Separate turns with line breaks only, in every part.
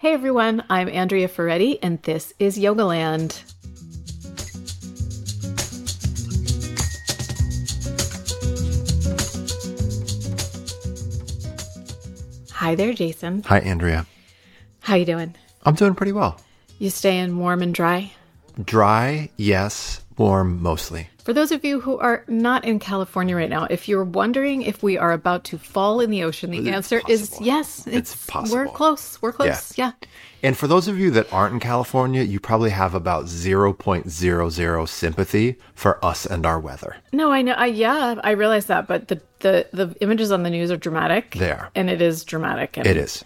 Hey everyone, I'm Andrea Ferretti, and this is Yogaland. Hi there, Jason.
Hi, Andrea.
How you doing?
I'm doing pretty well.
You staying warm and dry?
Dry, yes. Warm, mostly.
For those of you who are not in California right now, if you're wondering if we are about to fall in the ocean, the
It's
answer is yes.
It's possible.
We're close. We're close. Yeah.
And for those of you that aren't in California, you probably have about 0.00 sympathy for us and our weather.
No, I know. I, yeah, I realize that, but the, the the images on the news are dramatic.
There.
and it is dramatic. And
It is.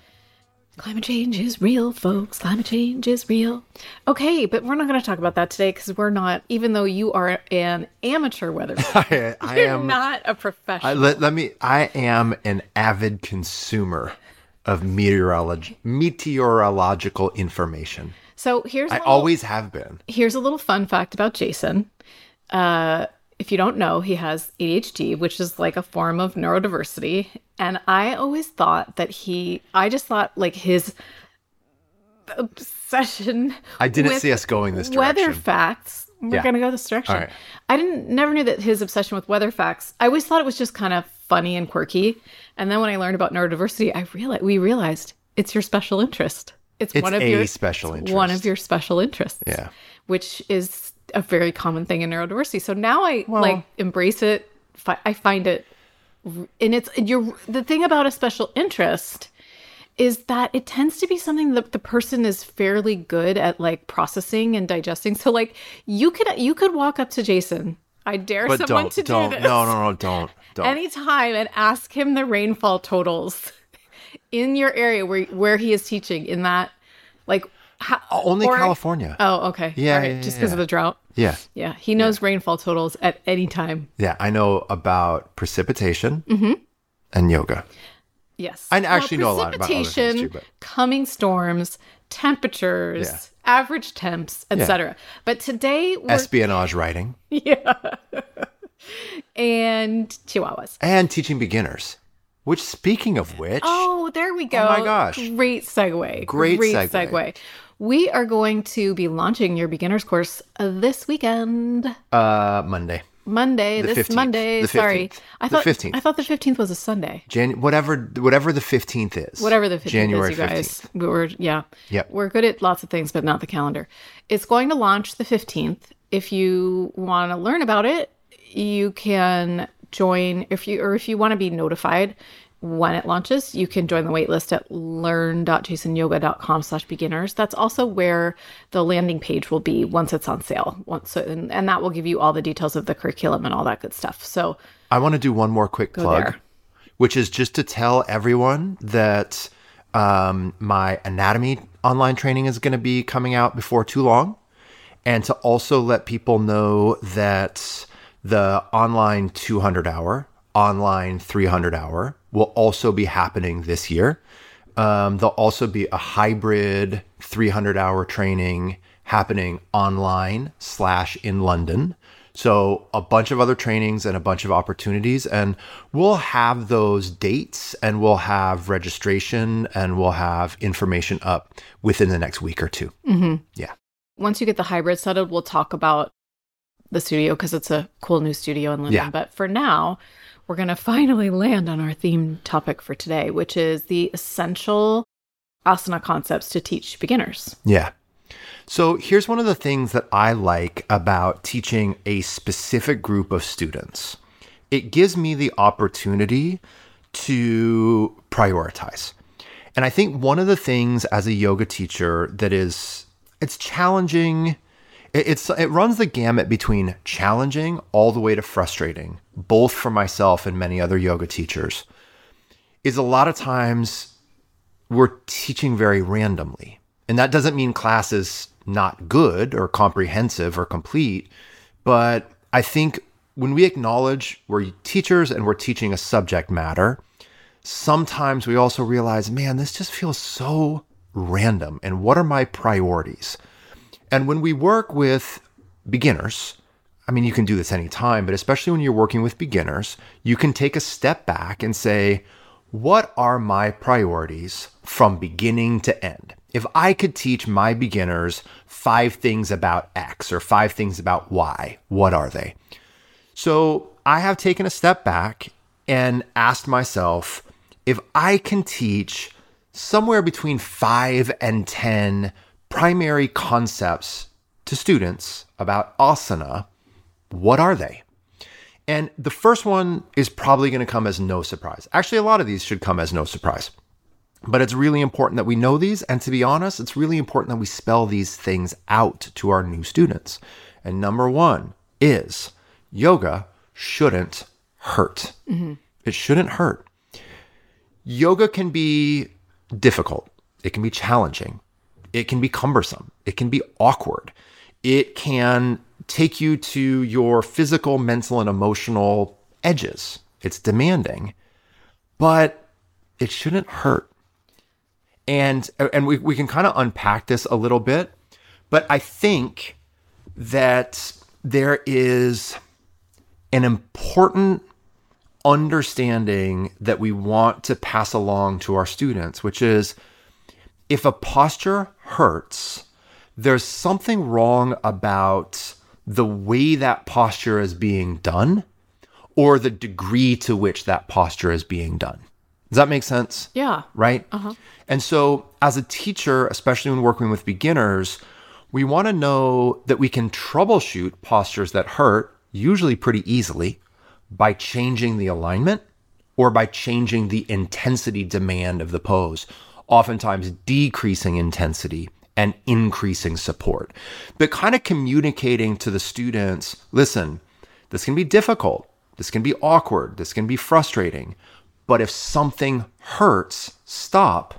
Climate change is real, folks. Climate change is real. Okay, but we're not going to talk about that today because we're not. Even though you are an amateur weather,
I, I
you're
am.
not a professional.
I, let, let me. I am an avid consumer of meteorology, meteorological information.
so here's
I
little-
always have been.
here's a little fun fact about Jason. Uh, if you don't know, he has ADHD, which is like a form of neurodiversity. And I always thought that he, I just thought like his obsession.
I didn't
with
see us going this direction.
Weather facts. We're
Yeah.
going to go this direction.
Right.
I didn't never knew that his obsession with weather facts. I always thought it was just kind of funny and quirky. And then when I learned about neurodiversity, I realized we realized it's your special interest. It's,
It's
one of your
special
it's One of your special interests.
Yeah.
Which is a very common thing in neurodiversity. So now I like embrace it. Fi- I find it, and it's you're the thing about a special interest is that it tends to be something that the person is fairly good at like processing and digesting. So like you could you could walk up to Jason. I dare
But
someone
don't,
to
don't,
do this
no, no, no, don't, don't.
anytime and ask him the rainfall totals in your area where where he is teaching in that like how,
Only
or-
California.
Oh, okay.
Yeah,
right.
yeah,
just
yeah,
because of the drought.
yeah.
Yeah, he knows rainfall totals at any time.
Yeah, I know about precipitation
Mm-hmm.
and yoga.
Yes,
I actually know a lot about
precipitation,
too, but-
coming storms, temperatures,
Yeah.
average temps, etc. But today we're
Espionage writing Yeah,
and chihuahuas.
and teaching beginners. Which, speaking of which,
Oh, there we go.
my gosh.
Great segue.
Great segue.
segue. We are going to be launching your beginner's course uh, this weekend.
uh, Monday,
Monday,
The
this
15th.
Monday.
The
Sorry.
15th.
I
The
thought
15th.
I thought the 15th was a Sunday.
Jan- whatever, whatever the fifteenth is,
Whatever the 15th
January
is, you guys.
15th.
We were yeah.
Yep.
We're good at lots of things, but not the calendar. It's going to launch the 15th. If you want to learn about it, you can join if you or if you want to be notified when it launches, you can join the waitlist at learn.jasonyoga.com slash beginners. That's also where the landing page will be once it's on sale. Once so, and, and that will give you all the details of the curriculum and all that good stuff. So
I want to do one more quick plug,
there.
which is just to tell everyone that um, my anatomy online training is going to be coming out before too long, and to also let people know that the online 200 hour, online 300 hour will also be happening this year. Um, there'll also be a hybrid 300 hour training happening online slash in London. So a bunch of other trainings and a bunch of opportunities, and we'll have those dates and we'll have registration and we'll have information up within the next week or 2 Mm-hmm. Yeah.
once you get the hybrid settled, we'll talk about the studio because it's a cool new studio in London.
Yeah.
But for now, we're going to finally land on our theme topic for today, which is the essential asana concepts to teach beginners.
Yeah. So here's one of the things that I like about teaching a specific group of students. It gives me the opportunity to prioritize. And I think one of the things as a yoga teacher that is it's challenging it- it's it runs the gamut between challenging all the way to frustrating, both for myself and many other yoga teachers. Is a lot of times we're teaching very randomly. And that doesn't mean class is not good or comprehensive or complete, but I think when we acknowledge we're teachers and we're teaching a subject matter, sometimes we also realize, man, this just feels so random. And what are my priorities? And when we work with beginners, I mean, you can do this anytime, but especially when you're working with beginners, you can take a step back and say, what are my priorities from beginning to end? if I could teach my beginners five things about X or five things about Y, what are they? So I have taken a step back and asked myself if I can teach somewhere between five and 10 primary concepts to students about asana, what are they? And the first one is probably going to come as no surprise. Actually, a lot of these should come as no surprise. But it's really important that we know these. And to be honest, it's really important that we spell these things out to our new students. And number one is yoga shouldn't hurt. Mm-hmm. It shouldn't hurt. Yoga can be difficult, it can be challenging, it can be cumbersome, it can be awkward, it can take you to your physical, mental, and emotional edges. It's demanding, but it shouldn't hurt. And and we, we can kind of unpack this a little bit, but I think that there is an important understanding that we want to pass along to our students, which is if a posture hurts, there's something wrong about the way that posture is being done or the degree to which that posture is being done. Does that make sense?
Yeah.
Right? Uh-huh. And so, as a teacher, especially when working with beginners, we want to know that we can troubleshoot postures that hurt, usually pretty easily, by changing the alignment or by changing the intensity demand of the pose, oftentimes decreasing intensity and increasing support. But kind of communicating to the students listen, this can be difficult, this can be awkward, this can be frustrating, but if something hurts, stop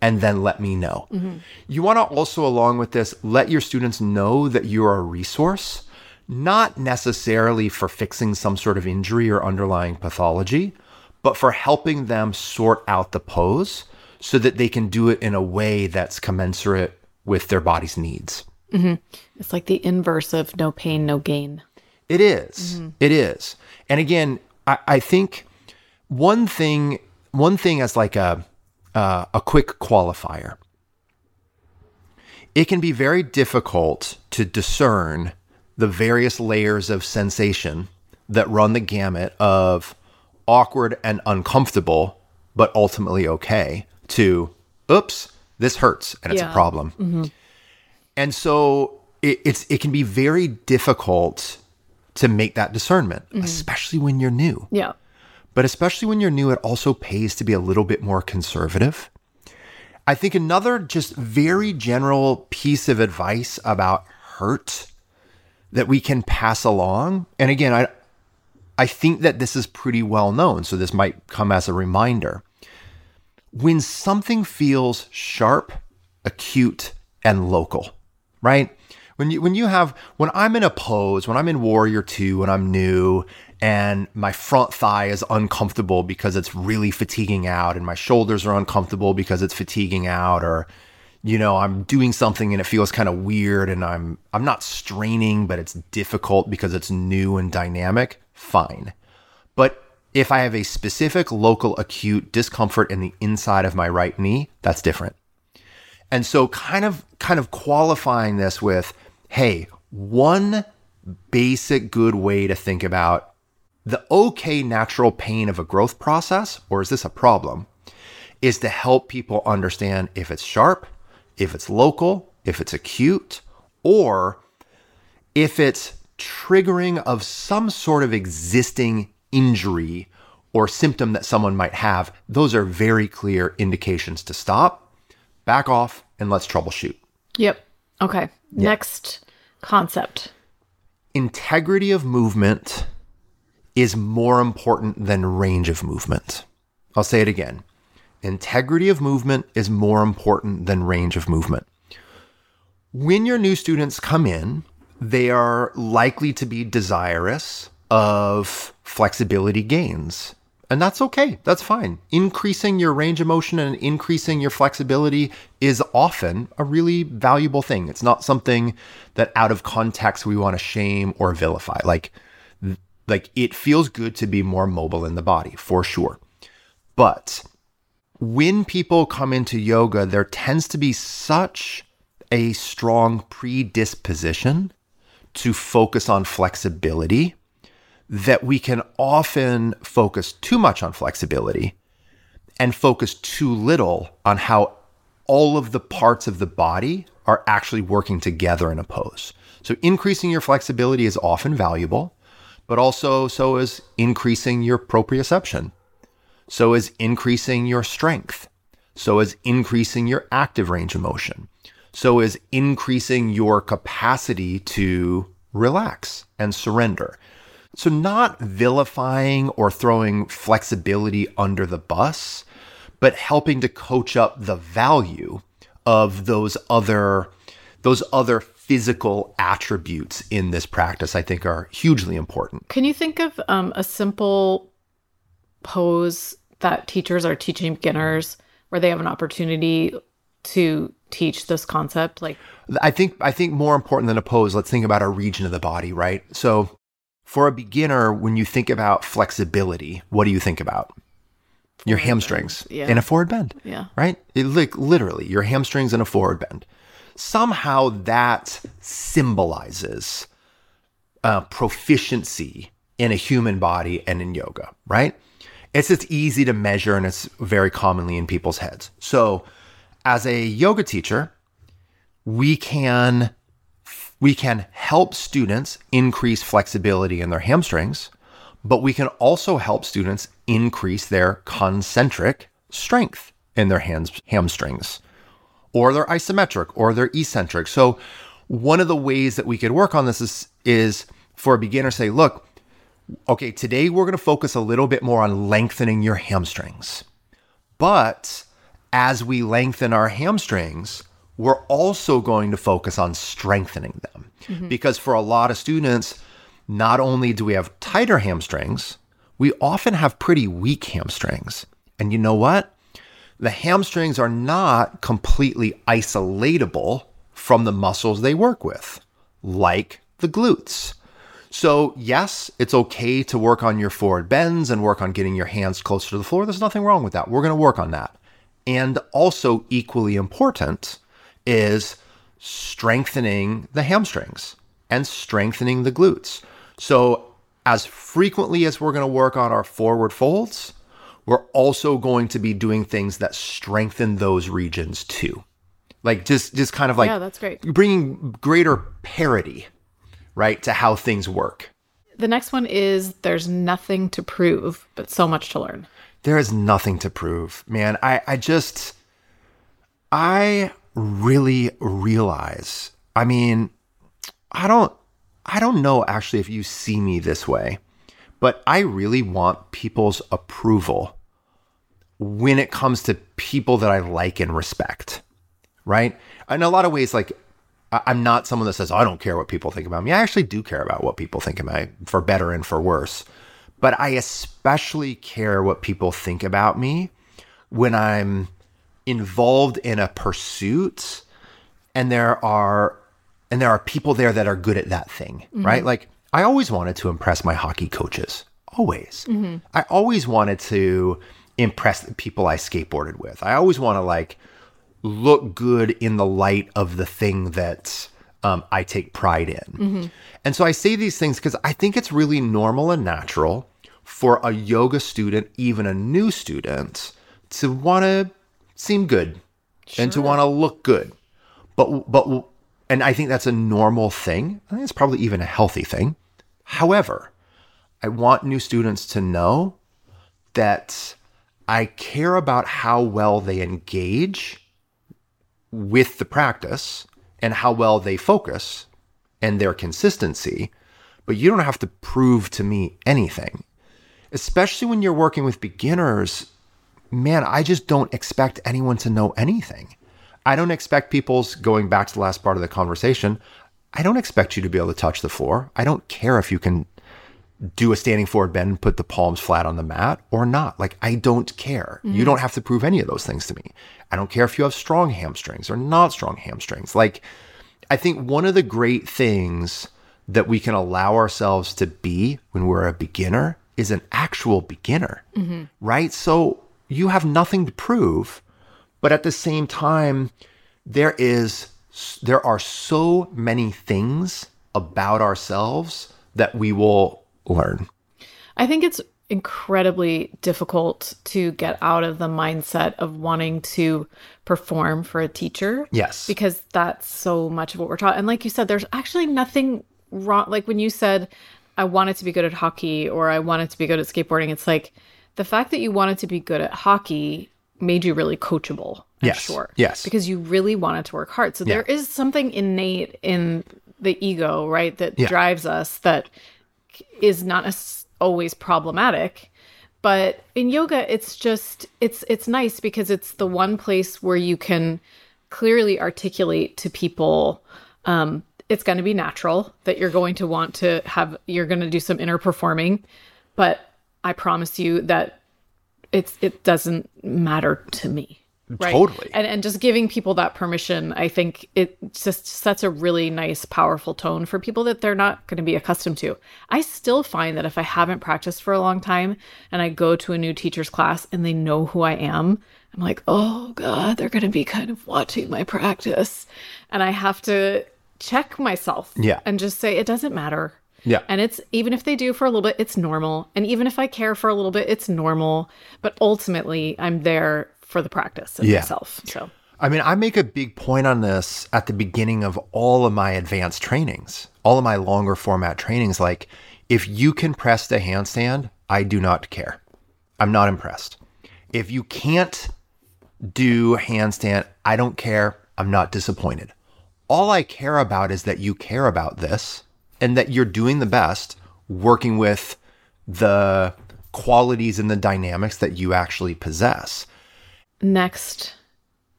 and then let me know. Mm-hmm. You want to also, along with this, let your students know that you're a resource, not necessarily for fixing some sort of injury or underlying pathology, but for helping them sort out the pose so that they can do it in a way that's commensurate with their body's needs.
Mm-hmm. It's like the inverse of no pain, no gain.
It is. Mm-hmm. It is. And again, I, I, think one thing, one thing as like a uh, a quick qualifier. It can be very difficult to discern the various layers of sensation that run the gamut of awkward and uncomfortable, but ultimately okay, to oops, this hurts and it's yeah. a problem. Mm-hmm. And so it, it's it can be very difficult to make that discernment, mm-hmm. especially when you're new.
Yeah.
But especially when you're new, it also pays to be a little bit more conservative. I think another just very general piece of advice about hurt that we can pass along, and again, I I think that this is pretty well known, so this might come as a reminder when something feels sharp, acute, and local, right? When you when you have when I'm in a pose, when I'm in Warrior 2, when I'm new and my front thigh is uncomfortable because it's really fatiguing out and my shoulders are uncomfortable because it's fatiguing out or you know, I'm doing something and it feels kind of weird and I'm I'm not straining, but it's difficult because it's new and dynamic, fine. If I have a specific local acute discomfort in the inside of my right knee, that's different. And so kind of kind of qualifying this with, hey, one basic good way to think about the okay natural pain of a growth process, or is this a problem, is to help people understand if it's sharp, if it's local, if it's acute, or if it's triggering of some sort of existing injury or symptom that someone might have, those are very clear indications to stop, back off, and let's troubleshoot.
Yep. Okay. Yeah. Next concept
integrity of movement is more important than range of movement. I'll say it again. Integrity of movement is more important than range of movement. When your new students come in, they are likely to be desirous of flexibility gains. And that's okay. That's fine. Increasing your range of motion and increasing your flexibility is often a really valuable thing. It's not something that out of context we want to shame or vilify. Like like it feels good to be more mobile in the body, for sure. But when people come into yoga, there tends to be such a strong predisposition to focus on flexibility that we can often focus too much on flexibility and focus too little on how all of the parts of the body are actually working together in a pose. So, increasing your flexibility is often valuable, but also so is increasing your proprioception. So is increasing your strength. So is increasing your active range of motion. So is increasing your capacity to relax and surrender. So, not vilifying or throwing flexibility under the bus, but helping to coach up the value of those other those other physical attributes in this practice i think are hugely important
Can you think of um, a simple pose that teachers are teaching beginners where they have an opportunity to teach this concept? Like,
I think I think more important than a pose, let's think about a region of the body, right? So for a beginner, when you think about flexibility, what do you think about? your hamstrings
yeah.
and a forward bend.
Yeah.
Right? It, like literally your hamstrings and a forward bend. Somehow that symbolizes uh, proficiency in a human body and in yoga, right? It's just easy to measure and it's very commonly in people's heads. So, as a yoga teacher, we can we can help students increase flexibility in their hamstrings, but we can also help students increase their concentric strength in their hands, hamstrings, or their isometric or their eccentric. So, one of the ways that we could work on this is, is for a beginner, say, look, okay, today we're going to focus a little bit more on lengthening your hamstrings. But as we lengthen our hamstrings, we're also going to focus on strengthening them. Mm-hmm. Because for a lot of students, not only do we have tighter hamstrings, we often have pretty weak hamstrings. And you know what? The hamstrings are not completely isolatable from the muscles they work with, like the glutes. So, yes, it's okay to work on your forward bends and work on getting your hands closer to the floor. There's nothing wrong with that. We're going to work on that. And also, equally important is strengthening the hamstrings and strengthening the glutes. So, as frequently as we're going to work on our forward folds, we're also going to be doing things that strengthen those regions too. Like just just kind of like
Yeah, that's great.
bringing greater parity, right, to how things work.
the next one is there's nothing to prove, but so much to learn.
there is nothing to prove man i i just i really realize i mean i don't i don't know actually if you see me this way but i really want people's approval when it comes to people that i like and respect right? In a lot of ways like i'm not someone that says i don't care what people think about me. I actually do care about what people think about me for better and for worse. But I especially care what people think about me when I'm involved in a pursuit and there are and there are people there that are good at that thing, mm-hmm. right? Like I always wanted to impress my hockey coaches. Always. Mm-hmm. I always wanted to impress the people I skateboarded with. I always want to like look good in the light of the thing that um, I take pride in. Mm-hmm. And so I say these things because I think it's really normal and natural for a yoga student, even a new student, to want to seem good and to want to look good. But, but, and I think that's a normal thing. I think it's probably even a healthy thing. However, I want new students to know that I care about how well they engage with the practice and how well they focus and their consistency, but you don't have to prove to me anything. Especially when you're working with beginners, man, I just don't expect anyone to know anything. I don't expect people's going back to the last part of the conversation. I don't expect you to be able to touch the floor. I don't care if you can do a standing forward bend and put the palms flat on the mat or not. Like, I don't care. You mm. don't have to prove any of those things to me. I don't care if you have strong hamstrings or not strong hamstrings. Like, I think one of the great things that we can allow ourselves to be when we're a beginner is an actual beginner, mm-hmm. right? So you have nothing to prove. But at the same time, there is there are so many things about ourselves that we will learn.
I think it's incredibly difficult to get out of the mindset of wanting to perform for a teacher.
Yes.
Because that's so much of what we're taught. And like you said, there's actually nothing wrong. Like when you said, I wanted to be good at hockey or I wanted to be good at skateboarding, it's like the fact that you wanted to be good at hockey made you really coachable. I'm
Yes.
Sure.
Yes.
Because you really wanted to work hard. So there is something innate in the ego, right, that
Yeah.
drives us that is not always problematic but in yoga it's just it's it's nice because it's the one place where you can clearly articulate to people um it's going to be natural that you're going to want to have you're going to do some inner performing but i promise you that it's it doesn't matter to me. Right?
Totally.
and and just giving people that permission i think it just sets a really nice powerful tone for people that they're not going to be accustomed to. I still find that if i haven't practiced for a long time and i go to a new teacher's class and they know who i am i'm like oh god they're going to be kind of watching my practice. And i have to check myself
Yeah.
and just say it doesn't matter
Yeah.
and it's even if they do for a little bit, it's normal. And even if I care for a little bit, it's normal. But ultimately, I'm there for the practice and
Yeah.
myself. So
I mean, I make a big point on this at the beginning of all of my advanced trainings, all of my longer format trainings. Like, if you can press the handstand, I do not care. I'm not impressed. If you can't do handstand, I don't care. I'm not disappointed. All I care about is that you care about this and that you're doing the best working with the qualities and the dynamics that you actually possess.
next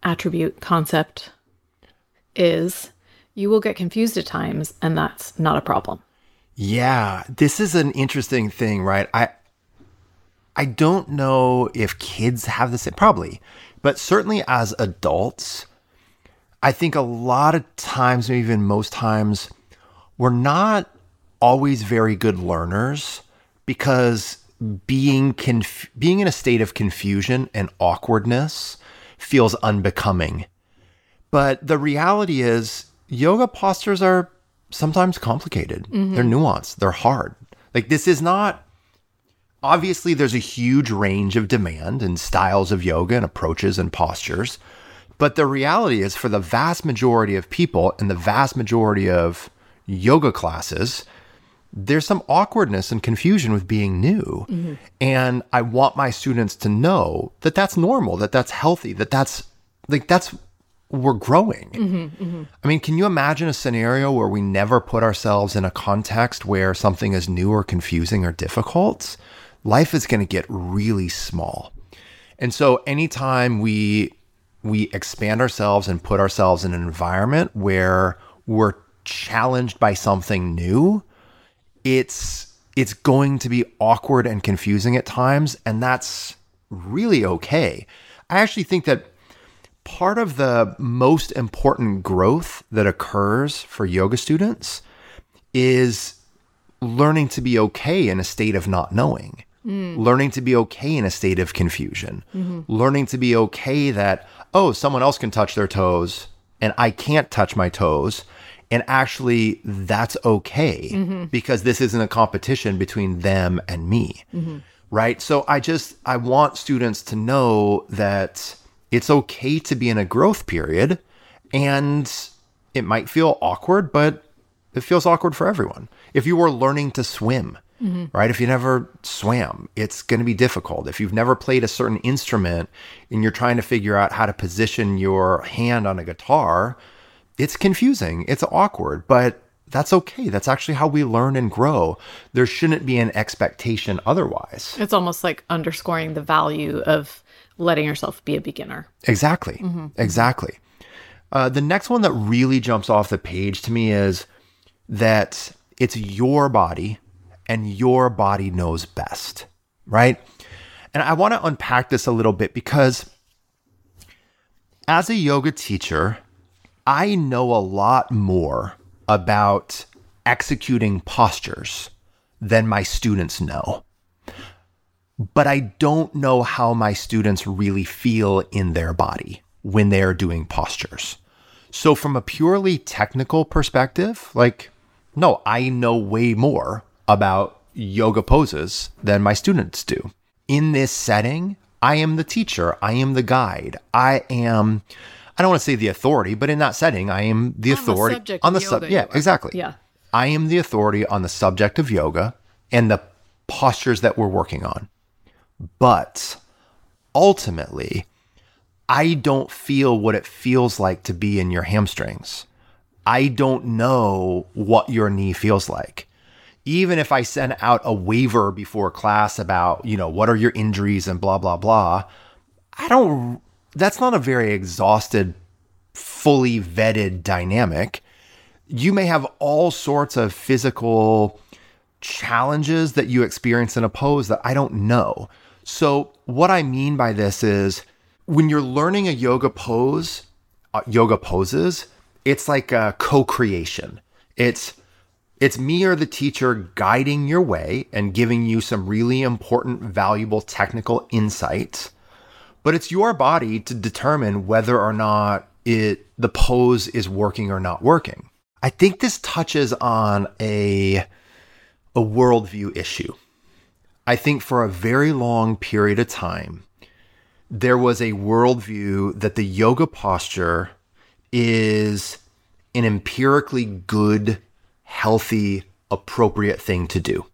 attribute concept is you will get confused at times, and that's not a problem.
Yeah, this is an interesting thing, right? I I don't know if kids have this probably, but certainly as adults, I think a lot of times, maybe even most times, we're not always very good learners because being conf- being in a state of confusion and awkwardness feels unbecoming. But the reality is, yoga postures are sometimes complicated. Mm-hmm. They're nuanced. They're hard. Like this is not. Obviously, there's a huge range of demand and styles of yoga and approaches and postures. But the reality is, for the vast majority of people and the vast majority of yoga classes, there's some awkwardness and confusion with being new. Mm-hmm. And I want my students to know that that's normal, that that's healthy, that that's like that's we're growing. Mm-hmm, mm-hmm. I mean, can you imagine a scenario where we never put ourselves in a context where something is new or confusing or difficult? Life is going to get really small. And so anytime we we expand ourselves and put ourselves in an environment where we're challenged by something new, it's it's going to be awkward and confusing at times and that's really okay. I actually think that part of the most important growth that occurs for yoga students is learning to be okay in a state of not knowing, mm. learning to be okay in a state of confusion, mm-hmm. learning to be okay that, oh, someone else can touch their toes and I can't touch my toes. And actually, that's okay mm-hmm. because this isn't a competition between them and me. Mm-hmm. Right. So I just, I want students to know that it's okay to be in a growth period and it might feel awkward, but it feels awkward for everyone. If you were learning to swim, mm-hmm. right? If you never swam, it's going to be difficult. If you've never played a certain instrument and you're trying to figure out how to position your hand on a guitar, it's confusing. It's awkward, but that's okay. That's actually how we learn and grow. There shouldn't be an expectation otherwise.
It's almost like underscoring the value of letting yourself be a beginner.
Exactly. Exactly. Uh, the next one that really jumps off the page to me is that it's your body and your body knows best, right? And I want to unpack this a little bit because as a yoga teacher, I know a lot more about executing postures than my students know. but I don't know how my students really feel in their body when they are doing postures. So, from a purely technical perspective, like, no, I know way more about yoga poses than my students do. In this setting, I am the teacher, I am the guide, I am. I don't want to say the authority, but in that setting, I am the
the
authority on the
subject.
Yeah, exactly.
Yeah.
I am the authority on the subject of yoga and the postures that we're working on. But ultimately, I don't feel what it feels like to be in your hamstrings. I don't know what your knee feels like. Even if I send out a waiver before class about, you know, what are your injuries and blah, blah, blah, I don't, that's not a very exhausted, fully vetted dynamic. You may have all sorts of physical challenges that you experience in a pose that I don't know. So, what I mean by this is when you're learning a yoga pose, uh, yoga poses, it's like a co-creation. It's it's me or the teacher guiding your way and giving you some really important valuable technical insights. But it's your body to determine whether or not it the pose is working or not working. I think this touches on a a worldview issue. I think for a very long period of time, there was a worldview that the yoga posture is an empirically good, healthy, appropriate thing to do.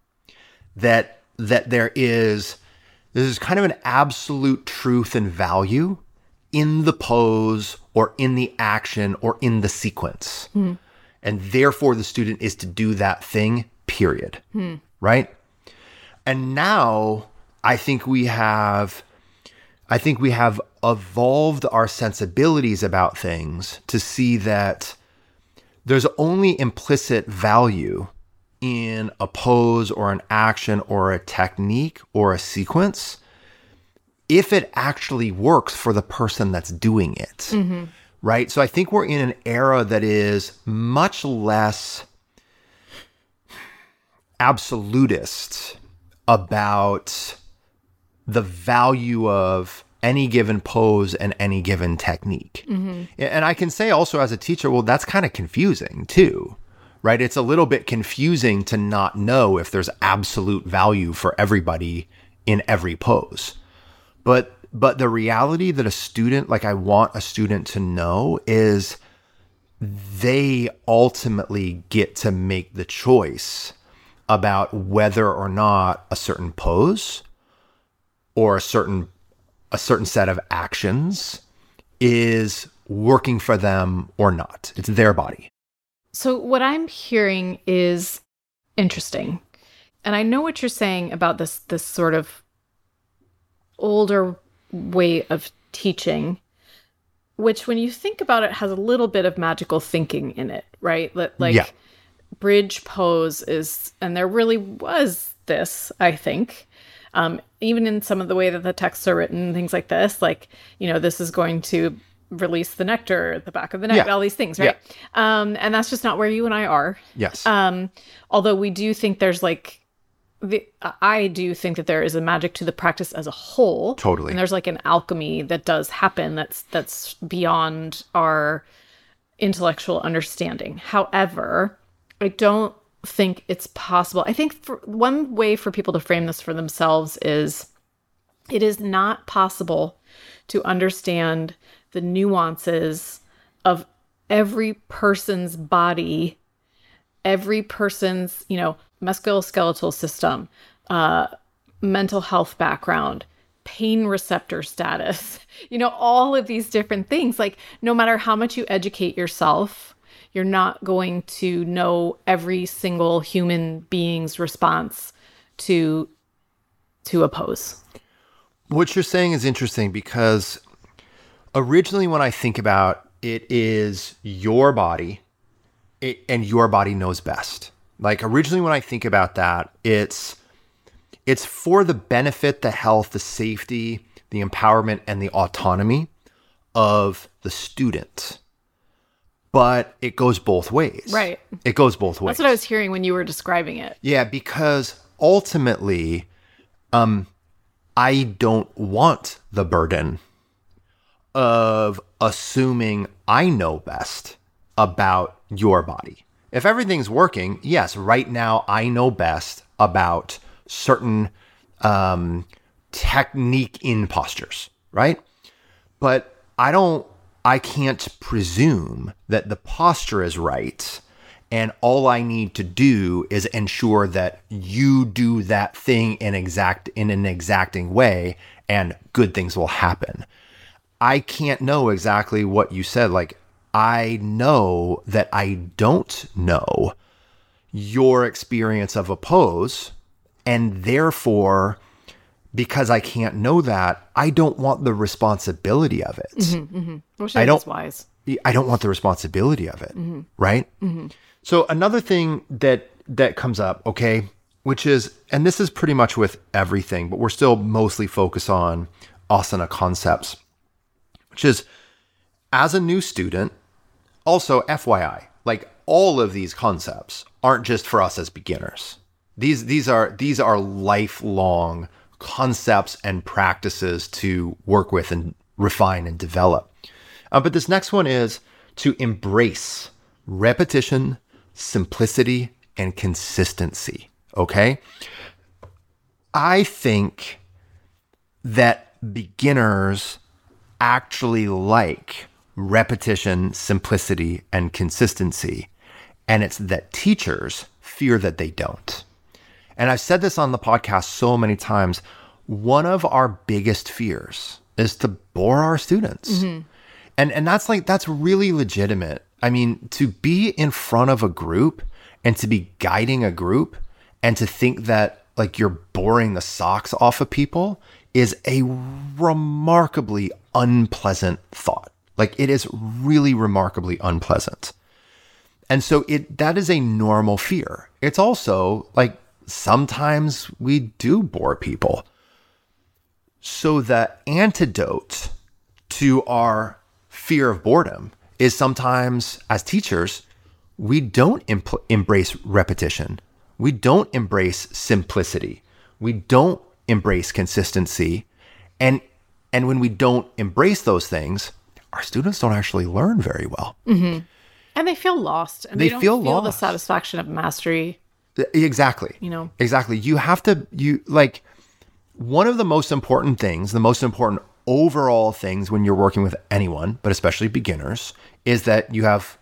That that there is this is kind of an absolute truth and value in the pose or in the action or in the sequence. Hmm. And therefore the student is to do that thing, period. Hmm. Right? And now I think we have I think we have evolved our sensibilities about things to see that there's only implicit value in a pose or an action or a technique or a sequence if it actually works for the person that's doing it. Mm-hmm. Right? So I think we're in an era that is much less absolutist about the value of any given pose and any given technique. Mm-hmm. And I can say also as a teacher, well, that's kind of confusing too, right? It's a little bit confusing to not know if there's absolute value for everybody in every pose. But but the reality that a student, like I want a student to know is they ultimately get to make the choice about whether or not a certain pose or a certain a certain set of actions is working for them or not. It's their body.
So what I'm hearing is interesting. And I know what you're saying about this this sort of older way of teaching which when you think about it has a little bit of magical thinking in it, right? Li- Like
Yeah.
bridge pose is and there really was this, I think. Um, even in some of the way that the texts are written, things like this, like, you know, this is going to release the nectar at the back of the neck,
Yeah.
all these things, right? Um, and that's just not where you and I are.
Yes.
Um, although we do think there's like the I do think that there is a magic to the practice as a whole.
Totally.
And there's like an alchemy that does happen that's that's beyond our intellectual understanding. However, I don't think it's possible. I think for one way for people to frame this for themselves is it is not possible to understand the nuances of every person's body every person's you know musculoskeletal system uh mental health background pain receptor status you know all of these different things. Like no matter how much you educate yourself you're not going to know every single human being's response to to a pose
What you're saying is interesting because originally, when I think about it, is your body, it, and your body knows best. Like originally, when I think about that, it's it's for the benefit, the health, the safety, the empowerment, and the autonomy of the student. But it goes both ways.
Right.
It goes both ways.
that's what i was hearing when you were describing it
Yeah, because ultimately, um, I don't want the burden of assuming I know best about your body. If everything's working, yes, right now I know best about certain um, technique in postures, right? But I don't, I can't presume that the posture is right. And all I need to do is ensure that you do that thing in exact in an exacting way and good things will happen. I can't know exactly what you said. Like, I know that I don't know your experience of a pose. And therefore, because I can't know that, I don't want the responsibility of it.
Mm-hmm, mm-hmm.
I don't-.
Wise.
I don't want the responsibility of it, right? So another thing that that comes up, okay, which is, and this is pretty much with everything, but we're still mostly focused on asana concepts, which is as a new student, also FYI, like all of these concepts aren't just for us as beginners. These these are these are lifelong concepts and practices to work with and refine and develop. Uh, but this next one is to embrace repetition, simplicity, and consistency. Okay. I think that beginners actually like repetition, simplicity, and consistency. And it's that teachers fear that they don't. And I've said this on the podcast so many times. One of our biggest fears is to bore our students. Mm-hmm. And and that's like that's really legitimate. I mean, to be in front of a group and to be guiding a group and to think that like you're boring the socks off of people is a remarkably unpleasant thought. Like it is really remarkably unpleasant. And so it that is a normal fear. It's also like sometimes we do bore people. So the antidote to our fear of boredom is sometimes as teachers we don't embrace repetition. We don't embrace simplicity. We don't embrace consistency. And and when we don't embrace those things, our students don't actually learn very well. Mm-hmm.
And they feel lost. And
They
they, don't
feel
feel, the satisfaction of mastery.
Exactly.
You know?
Exactly. You have to you like one of the most important things, the most important overall things when you're working with anyone, but especially beginners, is that you have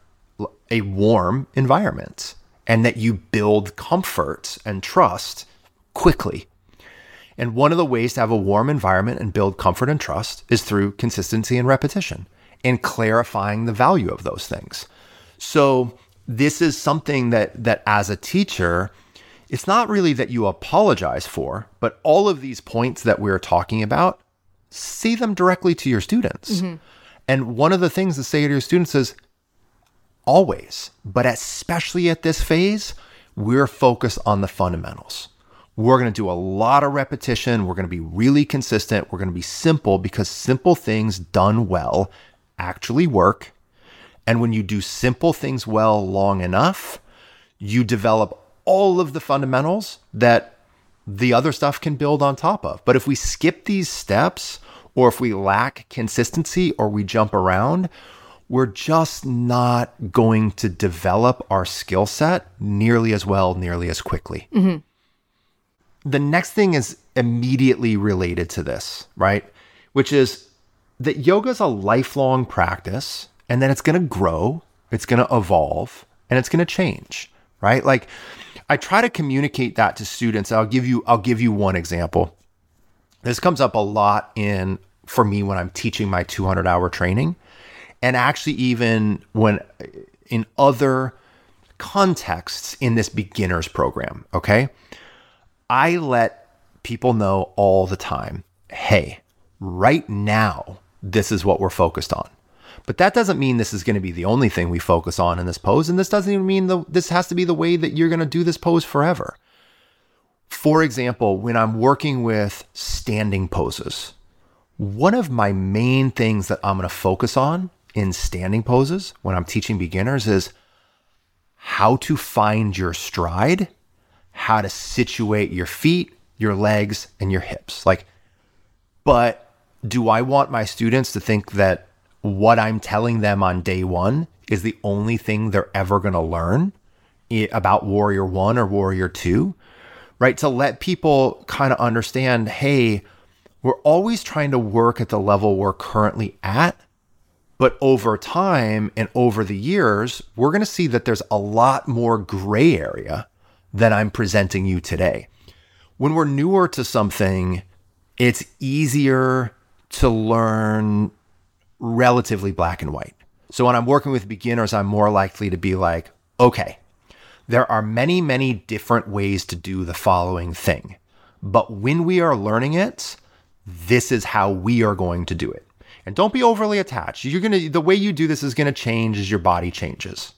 a warm environment and that you build comfort and trust quickly. And one of the ways to have a warm environment and build comfort and trust is through consistency and repetition and clarifying the value of those things. So this is something that that as a teacher, it's not really that you apologize for, but all of these points that we're talking about, say them directly to your students. Mm-hmm. And one of the things to say to your students is always, but especially at this phase, we're focused on the fundamentals. We're going to do a lot of repetition. We're going to be really consistent. We're going to be simple because simple things done well actually work. And when you do simple things well long enough, you develop all of the fundamentals that the other stuff can build on top of. But if we skip these steps, or if we lack consistency, or we jump around, we're just not going to develop our skill set nearly as well, nearly as quickly. Mm-hmm. The next thing is immediately related to this, right? Which is that yoga is a lifelong practice and then it's going to grow, it's going to evolve, and it's going to change, right? Like I try to communicate that to students. I'll give you I'll give you one example. This comes up a lot in for me when I'm teaching my 200 hour training and actually even when in other contexts in this beginners program, okay? I let people know all the time, "Hey, right now this is what we're focused on." But that doesn't mean this is going to be the only thing we focus on in this pose and this doesn't even mean the, this has to be the way that you're going to do this pose forever. For example, when I'm working with standing poses, one of my main things that I'm going to focus on in standing poses when I'm teaching beginners is how to find your stride, how to situate your feet, your legs, and your hips. Like But do I want my students to think that what I'm telling them on day one is the only thing they're ever going to learn about Warrior One or Warrior Two? Right? To let people kind of understand hey, we're always trying to work at the level we're currently at. But over time and over the years, we're going to see that there's a lot more gray area than I'm presenting you today. When we're newer to something, it's easier to learn relatively black and white. So when I'm working with beginners, I'm more likely to be like, okay, there are many, many different ways to do the following thing. But when we are learning it, this is how we are going to do it. And don't be overly attached. You're going to the way you do this is going to change as your body changes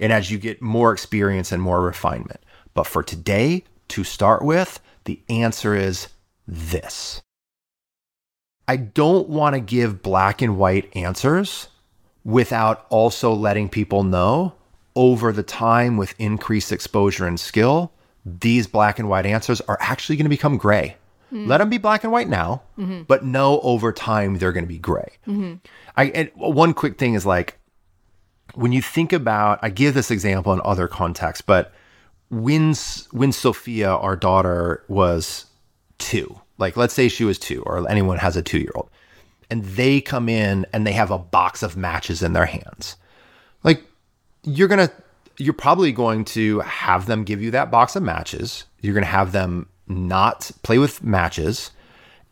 and as you get more experience and more refinement. But for today, to start with, the answer is this. I don't want to give black and white answers without also letting people know over the time with increased exposure and skill, these black and white answers are actually going to become gray. Mm-hmm. Let them be black and white now, mm-hmm. but know over time they're going to be gray. Mm-hmm. I and one quick thing is like when you think about, I give this example in other contexts, but when when Sophia, our daughter, was two, like let's say she was two, or anyone has a two year old, and they come in and they have a box of matches in their hands, like you're gonna, you're probably going to have them give you that box of matches. You're gonna have them not play with matches,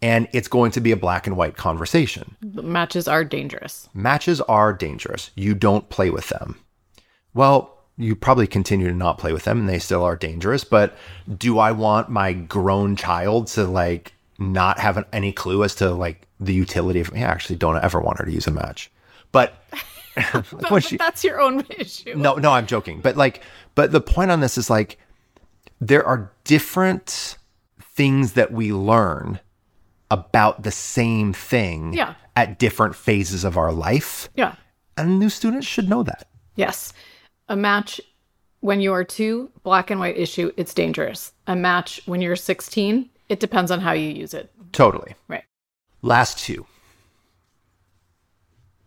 and it's going to be a black and white conversation.
Matches are dangerous.
Matches are dangerous. You don't play with them. Well, you probably continue to not play with them and they still are dangerous, but do I want my grown child to like not have any clue as to like the utility of I actually don't ever want her to use a match. But when she
That's your own issue.
no, no, I'm joking. But like, but the point on this is like, there are different things that we learn about the same thing
Yeah.
at different phases of our life.
Yeah.
And new students should know that.
Yes. A match when you are two, black and white issue, it's dangerous. A match when you're 16, it depends on how you use it.
Totally.
Right.
Last two.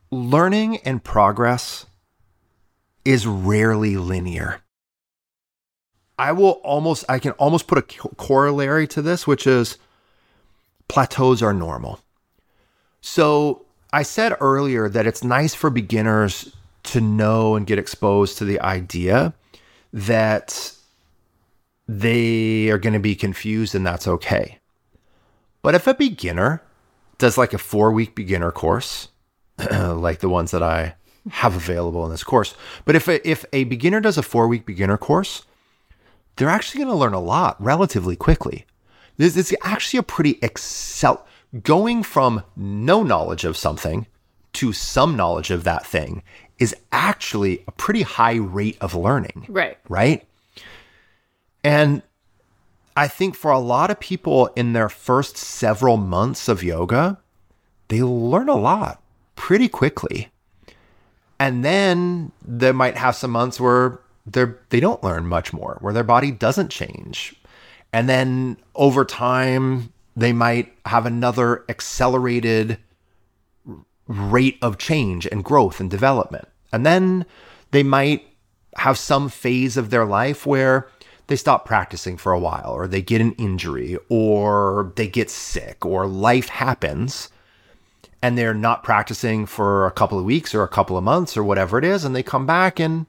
Learning and progress is rarely linear. I will almost, I can almost put a corollary to this, which is plateaus are normal. So I said earlier that it's nice for beginners to know and get exposed to the idea that they are going to be confused and that's okay. But if a beginner does like a four week beginner course, like the ones that I have available in this course, but if a, if a beginner does a four week beginner course, they're actually going to learn a lot relatively quickly. This is actually a pretty excel going from no knowledge of something to some knowledge of that thing is actually a pretty high rate of learning
Right.
right? And I think for a lot of people in their first several months of yoga, they learn a lot pretty quickly. And then they might have some months where they're they don't learn much more, where their body doesn't change. And then over time, they might have another accelerated rate of change and growth and development. And then they might have some phase of their life where they stop practicing for a while, or they get an injury, or they get sick, or life happens, and they're not practicing for a couple of weeks or a couple of months or whatever it is, and they come back and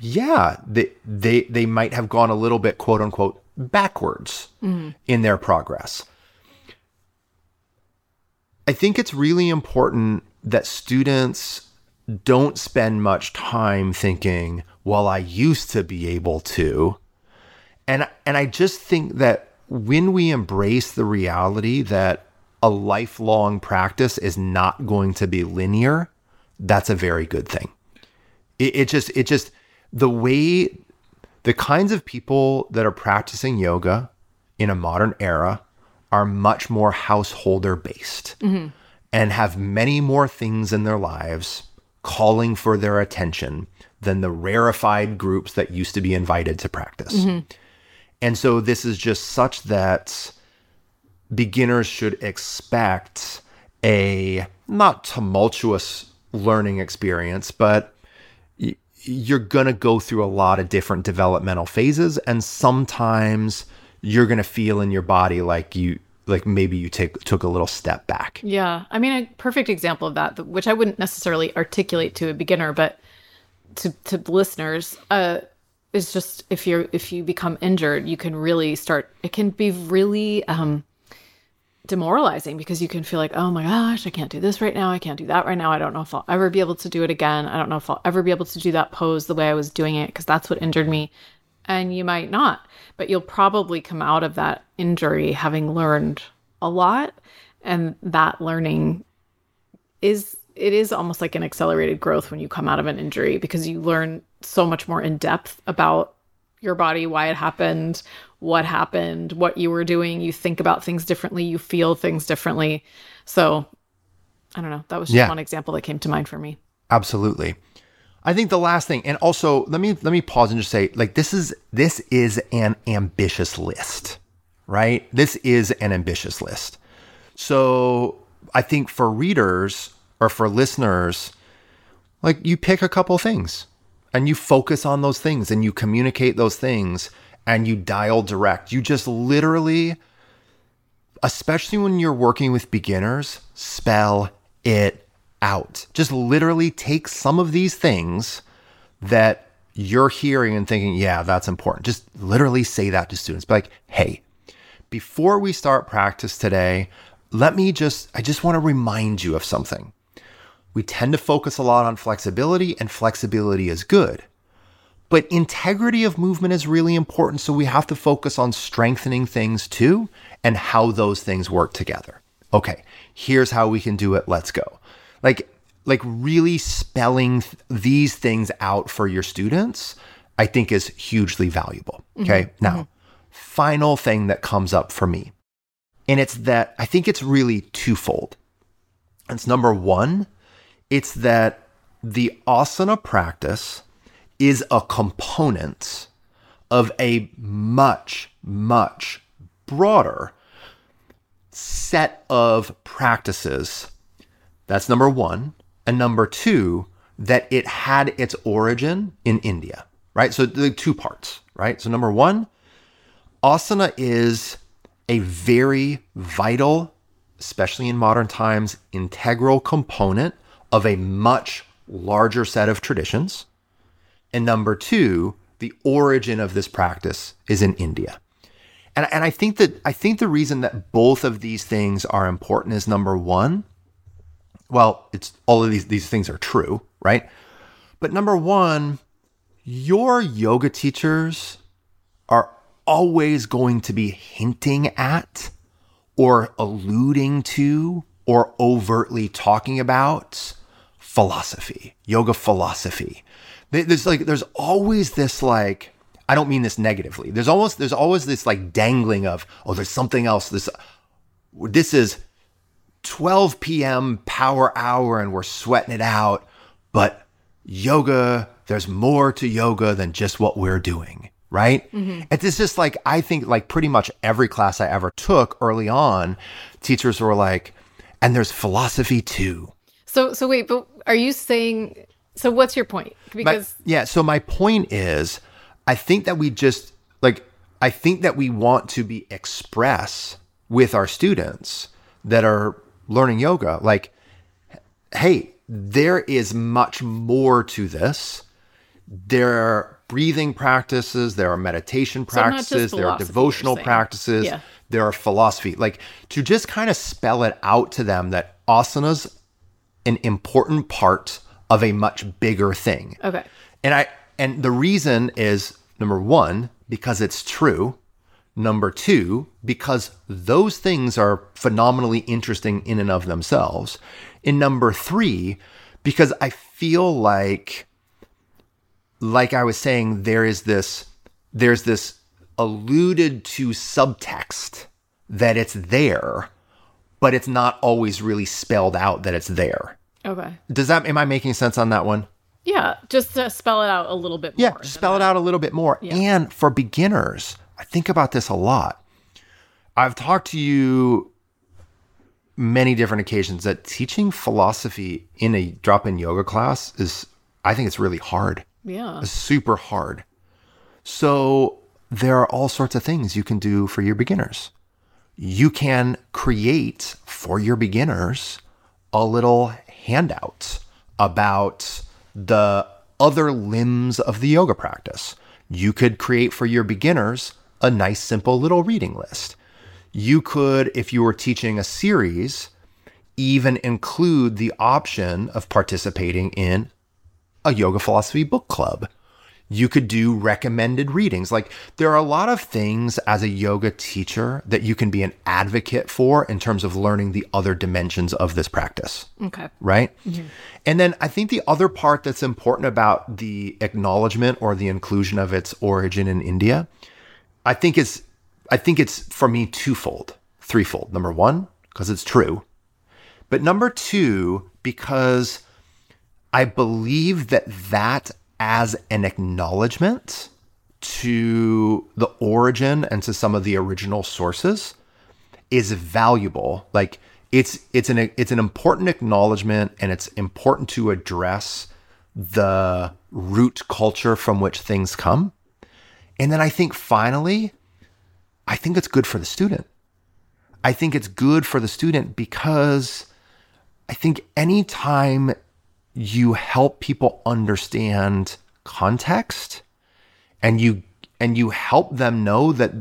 yeah, they they they might have gone a little bit quote unquote backwards mm-hmm. in their progress. I think it's really important that students don't spend much time thinking, well, I used to be able to. And and I just think that when we embrace the reality that a lifelong practice is not going to be linear, that's a very good thing. It, it just it just the way the kinds of people that are practicing yoga in a modern era are much more householder based mm-hmm. and have many more things in their lives calling for their attention than the rarefied groups that used to be invited to practice. Mm-hmm. And so this is just such that beginners should expect a not tumultuous learning experience, but you're going to go through a lot of different developmental phases and sometimes you're going to feel in your body like you like maybe you take took a little step back.
Yeah. I mean, a perfect example of that, which I wouldn't necessarily articulate to a beginner, but to, to listeners, uh, is just if you're if you become injured, you can really start. It can be really um, demoralizing because you can feel like, oh my gosh, I can't do this right now. I can't do that right now. I don't know if I'll ever be able to do it again. I don't know if I'll ever be able to do that pose the way I was doing it because that's what injured me. And you might not, but you'll probably come out of that injury having learned a lot. And that learning is it is almost like an accelerated growth when you come out of an injury because you learn so much more in depth about your body, why it happened, what happened, what you were doing. You think about things differently, you feel things differently. So, I don't know. That was just
Yeah.
one example that came to mind for me.
Absolutely. I think the last thing, and also let me let me pause and just say, like this is this is an ambitious list, right? This is an ambitious list. So I think for readers or for listeners, like you pick a couple things and you focus on those things and you communicate those things and you dial direct. You just literally especially when you're working with beginners, spell it out. Just literally take some of these things that you're hearing and thinking, yeah, that's important. Just literally say that to students. Be like, hey, before we start practice today, let me just, I just want to remind you of something. We tend to focus a lot on flexibility, and flexibility is good. But integrity of movement is really important. So we have to focus on strengthening things too and how those things work together. Okay, here's how we can do it. Let's go. Like, like really spelling th- these things out for your students, I think is hugely valuable. Mm-hmm. Okay. Mm-hmm. Now, final thing that comes up for me. And it's that I think it's really twofold. It's number one, it's that the asana practice is a component of a much, much broader set of practices. That's number one. And number two, that it had its origin in India, right? So the two parts, right? So number one, asana is a very vital, especially in modern times, integral component of a much larger set of traditions. And number two, the origin of this practice is in India. And, and I think that I think the reason that both of these things are important is number one, well, it's all of these these things are true, right? But number one, your yoga teachers are always going to be hinting at or alluding to or overtly talking about philosophy, yoga philosophy. There- There's like there's always this like I don't mean this negatively. There's almost there's always this like dangling of oh there's something else this this is 12 p.m. power hour and we're sweating it out, but yoga there's more to yoga than just what we're doing, right? Mm-hmm. It's just like I think like pretty much every class I ever took early on, teachers were like, and there's philosophy too.
So, so wait, but are you saying? So, what's your point?
My-
Because
yeah, so my point is, I think that we just like I think that we want to be express with our students that are learning yoga, like, hey, there is much more to this. There are breathing practices, there are meditation practices, there are devotional practices,
Yeah.
there are philosophy. Like to just kind of spell it out to them that asanas an important part of a much bigger thing.
okay,
And I and the reason is number 1 because it's true. Number 2 because those things are phenomenally interesting in and of themselves. And number 3 because I feel like like I was saying there is this there's this alluded to subtext that it's there but it's not always really spelled out that it's there.
Okay,
Does that am I making sense on that one?
yeah. Just to spell it out a little bit
Yeah,
more.
just spell it out a little bit more. And for beginners, I think about this a lot. I've talked to you many different occasions that teaching philosophy in a drop in yoga class is, I think it's really hard.
Yeah.
It's super hard. So there are all sorts of things you can do for your beginners. You can create for your beginners a little handout about the other limbs of the yoga practice. You could create for your beginners a nice, simple little reading list. You could, if you were teaching a series, even include the option of participating in a yoga philosophy book club. You could do recommended readings. Like there are a lot of things as a yoga teacher that you can be an advocate for in terms of learning the other dimensions of this practice
Okay.
right? Mm-hmm. And then I think the other part that's important about the acknowledgement or the inclusion of its origin in India, I think is I think it's for me twofold, threefold. Number one, because it's true. But number two, because I believe that that as an acknowledgement to the origin and to some of the original sources is valuable. Like it's it's an it's an important acknowledgement and it's important to address the root culture from which things come. And then I think finally, I think it's good for the student. I think it's good for the student because I think anytime you help people understand context and you and you help them know that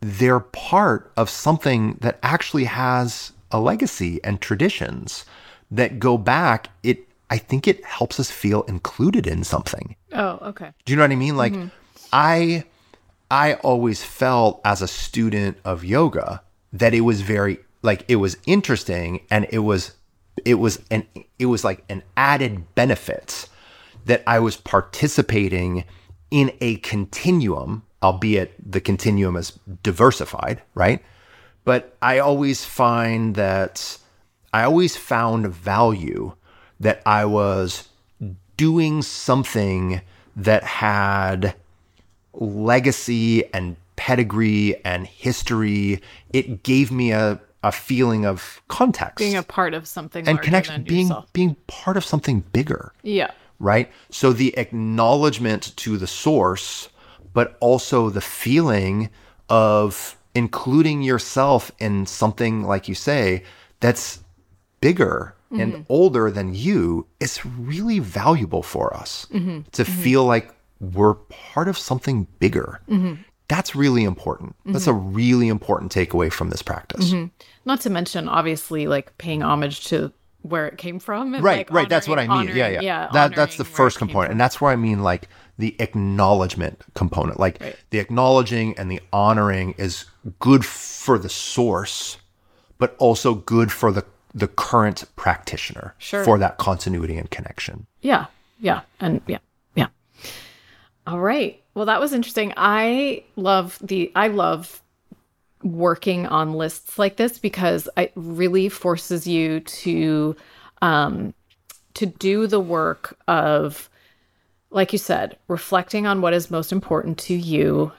they're part of something that actually has a legacy and traditions that go back it I think it helps us feel included in something.
Oh, okay.
Do you know what I mean? Like mm-hmm. I I always felt as a student of yoga that it was very like it was interesting and it was it was an it was like an added benefit that I was participating in a continuum, albeit the continuum is diversified, right? But I always find that I always found value that I was doing something that had legacy and pedigree and history. It gave me a, a feeling of context
Being a part of something
and connection, being
yourself.
being part of something bigger
Yeah.
right? So the acknowledgement to the source, but also the feeling of including yourself in something, like you say, that's bigger and mm-hmm. older than you is really valuable for us mm-hmm. to mm-hmm. feel like we're part of something bigger. That's really important. That's a mm-hmm. really important takeaway from this practice. Mm-hmm.
Not to mention, obviously, like paying homage to where it came from. and,
right
like,
right that's what i
honoring-
mean yeah yeah, that that's the
honoring
first component
from.
and that's where i mean like the acknowledgement component like
Right.
the acknowledging and the honoring is good for the source but also good for the the current practitioner
Sure.
for that continuity and connection
Yeah. Yeah. And yeah. Yeah. All right. Well, that was interesting. I love the, I love working on lists like this because it really forces you to, um, to do the work of, like you said, reflecting on what is most important to you,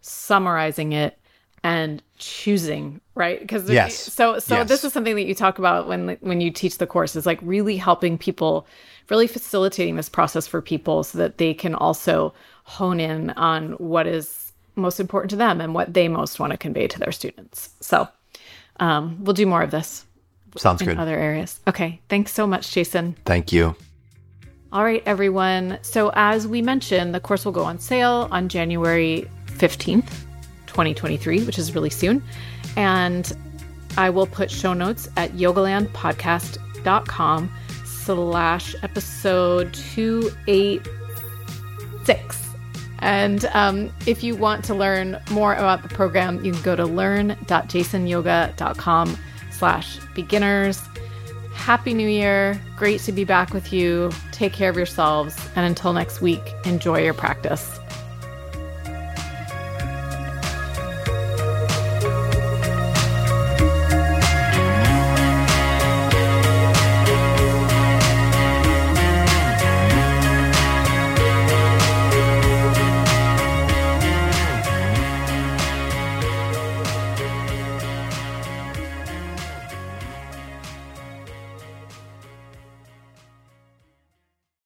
summarizing it, and choosing right because
Yes.
so so
Yes.
this is something that you talk about when when you teach the course is like really helping people really facilitating this process for people so that they can also hone in on what is most important to them and what they most want to convey to their students so um, we'll do more of this
sounds
in
good
other areas okay thanks so much jason
thank you
all right, everyone. So, as we mentioned, the course will go on sale on January 15th, 2023, which is really soon. And I will put show notes at yogalandpodcast.com slash episode 286. And um, if you want to learn more about the program, you can go to learn.jasonyoga.com slash beginners. Happy New Year. Great to be back with you. Take care of yourselves. And until next week, enjoy your practice.